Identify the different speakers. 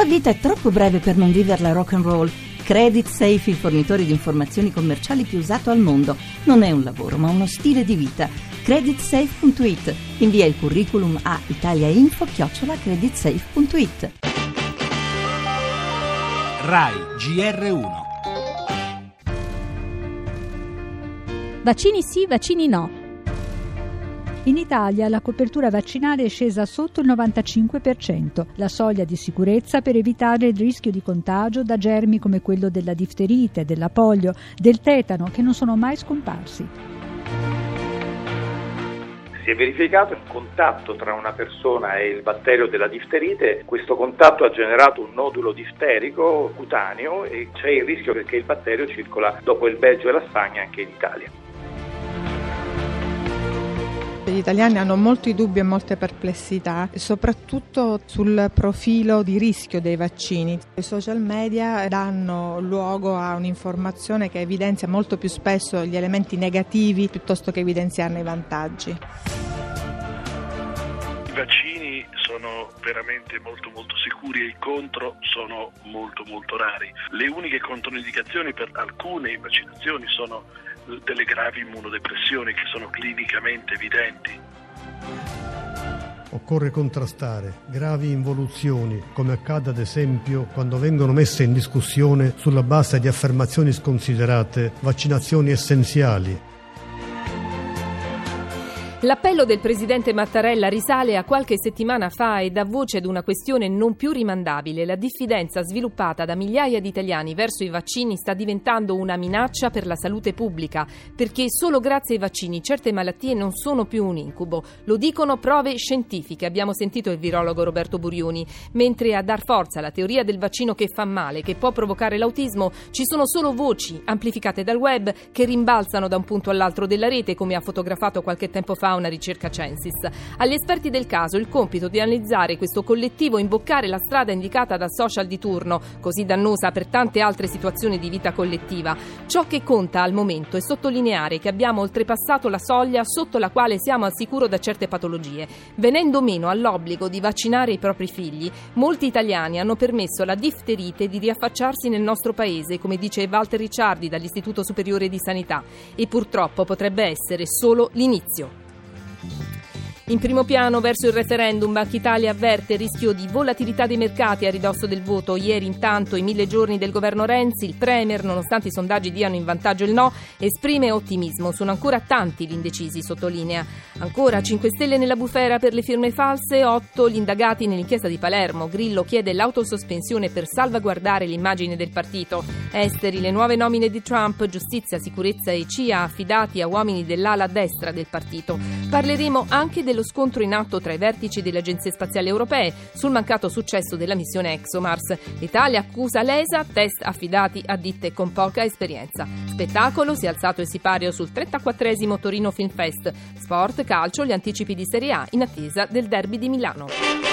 Speaker 1: tua vita è troppo breve per non viverla rock and roll. Credit Safe, il fornitore di informazioni commerciali più usato al mondo. Non è un lavoro, ma uno stile di vita. Creditsafe.it. Invia il curriculum a italiainfo-creditsafe.it.
Speaker 2: RAI GR1
Speaker 3: Vaccini sì, vaccini no. In Italia la copertura vaccinale è scesa sotto il 95%, la soglia di sicurezza per evitare il rischio di contagio da germi come quello della difterite, della polio, del tetano, che non sono mai scomparsi.
Speaker 4: Si è verificato un contatto tra una persona e il batterio della difterite, questo contatto ha generato un nodulo difterico cutaneo e c'è il rischio che il batterio circola dopo il Belgio e la Spagna anche in Italia.
Speaker 5: Italiani hanno molti dubbi e molte perplessità, soprattutto sul profilo di rischio dei vaccini. I social media danno luogo a un'informazione che evidenzia molto più spesso gli elementi negativi piuttosto che evidenziarne i vantaggi.
Speaker 6: Vaccini sono veramente molto molto sicuri e i contro sono molto molto rari. Le uniche controindicazioni per alcune vaccinazioni sono delle gravi immunodepressioni che sono clinicamente evidenti.
Speaker 7: Occorre contrastare gravi involuzioni, come accade ad esempio quando vengono messe in discussione sulla base di affermazioni sconsiderate vaccinazioni essenziali
Speaker 8: L'appello del presidente Mattarella risale a qualche settimana fa e dà voce ad una questione non più rimandabile. La diffidenza sviluppata da migliaia di italiani verso i vaccini sta diventando una minaccia per la salute pubblica, perché solo grazie ai vaccini certe malattie non sono più un incubo. Lo dicono prove scientifiche. Abbiamo sentito il virologo Roberto Burioni. Mentre a dar forza alla teoria del vaccino che fa male, che può provocare l'autismo, ci sono solo voci amplificate dal web che rimbalzano da un punto all'altro della rete, come ha fotografato qualche tempo fa una ricerca Censis. Agli esperti del caso il compito di analizzare questo collettivo e imboccare la strada indicata da social di turno, così dannosa per tante altre situazioni di vita collettiva. Ciò che conta al momento è sottolineare che abbiamo oltrepassato la soglia sotto la quale siamo al sicuro da certe patologie. Venendo meno all'obbligo di vaccinare i propri figli, molti italiani hanno permesso alla difterite di riaffacciarsi nel nostro paese, come dice Walter Ricciardi dall'Istituto Superiore di Sanità, e purtroppo potrebbe essere solo l'inizio. In primo piano verso il referendum Banca Italia avverte il rischio di volatilità dei mercati a ridosso del voto. Ieri intanto i mille giorni del governo Renzi, il Premier, nonostante i sondaggi diano in vantaggio il no, esprime ottimismo. Sono ancora tanti gli indecisi, sottolinea. Ancora 5 stelle nella bufera per le firme false, 8 gli indagati nell'inchiesta di Palermo. Grillo chiede l'autosospensione per salvaguardare l'immagine del partito. Esteri, le nuove nomine di Trump, giustizia, sicurezza e CIA affidati a uomini dell'ala destra del partito. Parleremo anche dello dello scontro in atto tra i vertici delle agenzie spaziali europee sul mancato successo della missione ExoMars. L'Italia accusa l'ESA, test affidati a ditte con poca esperienza. Spettacolo, si è alzato il sipario sul 34esimo Torino Film Fest. Sport, calcio, gli anticipi di Serie A in attesa del derby di Milano.